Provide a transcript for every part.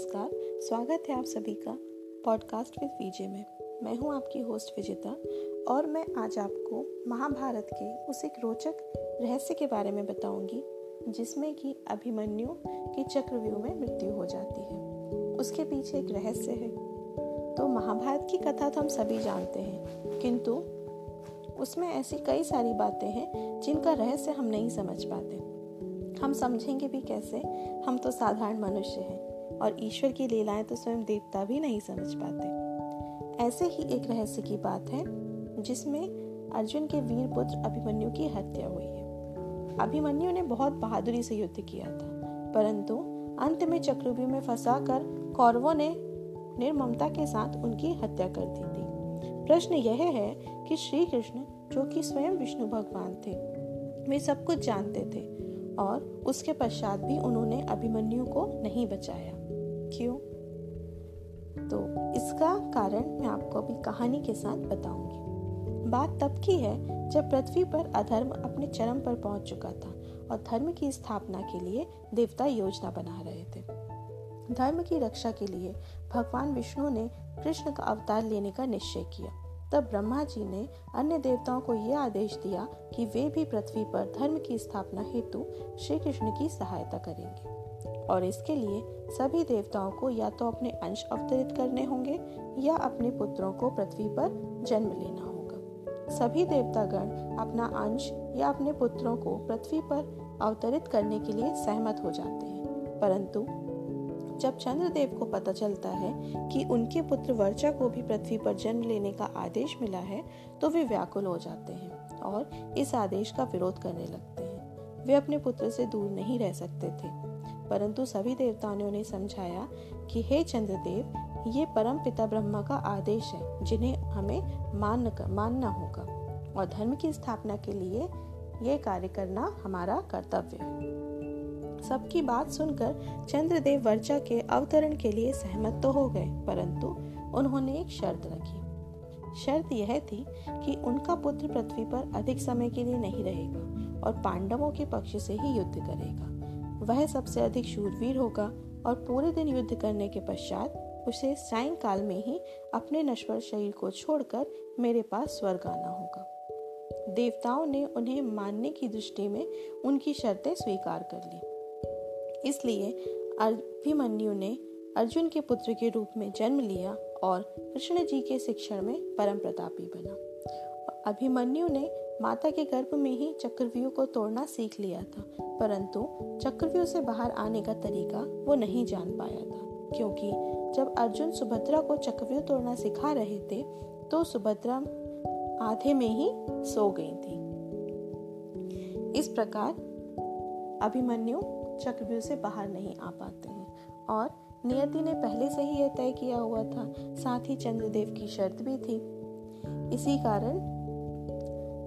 नमस्कार, स्वागत है आप सभी का पॉडकास्ट विद विजय में। मैं हूँ आपकी होस्ट विजेता और मैं आज आपको महाभारत के उस एक रोचक रहस्य के बारे में बताऊँगी, जिसमें कि अभिमन्यु की चक्रव्यूह में मृत्यु हो जाती है। उसके पीछे एक रहस्य है। तो महाभारत की कथा तो हम सभी जानते हैं, किंतु उसमें ऐसी कई सारी बातें हैं, जिनका रहस्य हम नहीं समझ पाते। हम समझेंगे भी कैसे, हम तो साधारण मनुष्य हैं। और ईश्वर की लीलाएँ तो स्वयं देवता भी नहीं समझ पाते। ऐसे ही एक रहस्य की बात है, जिसमें अर्जुन के वीर पुत्र अभिमन्यु की हत्या हुई है। अभिमन्यु ने बहुत बहादुरी से युद्ध किया था, परंतु अंत में चक्रव्यूह में फंसाकर कौरवों ने निर्ममता के साथ उनकी हत्या कर दी थी। प्रश्न यह है कि श्री कृष्ण जो कि स्वयं विष्णु भगवान थे, वे सब कुछ जानते थे और उसके पश्चात भी उन्होंने अभिमन्यु को नहीं बचाया। क्यों? तो इसका कारण मैं आपको अभी कहानी के साथ बताऊँगी। बात तब की है जब पृथ्वी पर अधर्म अपने चरम पर पहुँच चुका था और धर्म की स्थापना के लिए देवता योजना बना रहे थे। धर्म की रक्षा के लिए भगवान विष्णु ने कृष्ण का अवतार लेने का निश्चय किया। तब ब्रह्मा जी ने अन्य देवताओं को यह आदेश दिया कि वे भी पृथ्वी पर धर्म की स्थापना हेतु श्री कृष्ण की सहायता करेंगे। और इसके लिए सभी देवताओं को या तो अपने अंश अवतरित करने होंगे या अपने पुत्रों को पृथ्वी पर जन्म लेना होगा। सभी देवतागण अपना अंश या अपने पुत्रों को पृथ्वी पर अवतरित करने के लिए सहमत हो जाते हैं। परंतु जब चंद्रदेव को पता चलता है कि उनके पुत्र वर्चा को भी पृथ्वी पर जन्म लेने का आदेश मिला है तो वे व्याकुल हो जाते हैं और इस आदेश का विरोध करने लगते हैं। वे अपने पुत्र से दूर नहीं रह सकते थे। परंतु सभी देवताओं ने समझाया कि हे चंद्रदेव, ये परम पिता ब्रह्मा का आदेश है, जिन्हें हमें मान मानना होगा, और धर्म की स्थापना के लिए ये कार्य करना हमारा कर्तव्य है। सबकी बात सुनकर चंद्रदेव वर्चा के अवतरण के लिए सहमत तो हो गए, परंतु उन्होंने एक शर्त रखी। शर्त यह थी कि उनका पुत्र पृथ्वी पर अधिक समय के लिए नहीं रहेगा और पांडवों के पक्ष से ही युद्ध करेगा। वह सबसे अधिक शूरवीर होगा और पूरे दिन युद्ध करने के पश्चात उसे सायंकाल में ही अपने नश्वर शरीर को छोड़कर मेरे पास स्वर्ग आना होगा। देवताओं ने उन्हें मानने की दृष्टि में उनकी शर्तें स्वीकार कर ली। इसलिए अभिमन्यु ने अर्जुन के पुत्र के रूप में जन्म लिया और कृष्ण जी के शिक्षण में परम प्रतापी बना। अभिमन्यु ने माता के गर्भ में ही चक्रव्यूह को तोड़ना सीख लिया था, परंतु चक्रव्यूह से बाहर आने का तरीका वो नहीं जान पाया था, क्योंकि जब अर्जुन सुभद्रा को चक्रव्यूह तोड़ना सिखा रहे थे तो सुभद्रा आधे में ही सो गई थी। इस प्रकार अभिमन्यु चक्रव्यूह से बाहर नहीं आ पाते हैं, और नियति ने पहले से ही यह तय किया हुआ था, साथ ही चंद्रदेव की शर्त भी थी। इसी कारण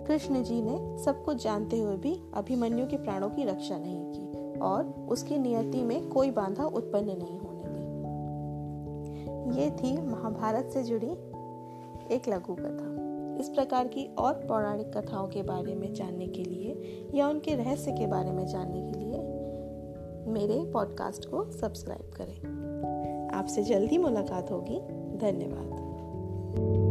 कृष्ण जी ने सब कुछ जानते हुए भी अभिमन्यु के प्राणों की रक्षा नहीं की और उसकी नियति में कोई बाधा उत्पन्न नहीं होने दी। ये थी महाभारत से जुड़ी एक लघु कथा। इस प्रकार की और पौराणिक कथाओं के बारे में जानने के लिए या उनके रहस्य के बारे में जानने के लिए मेरे पॉडकास्ट को सब्सक्राइब करें। आपसे जल्दी मुलाकात होगी। धन्यवाद।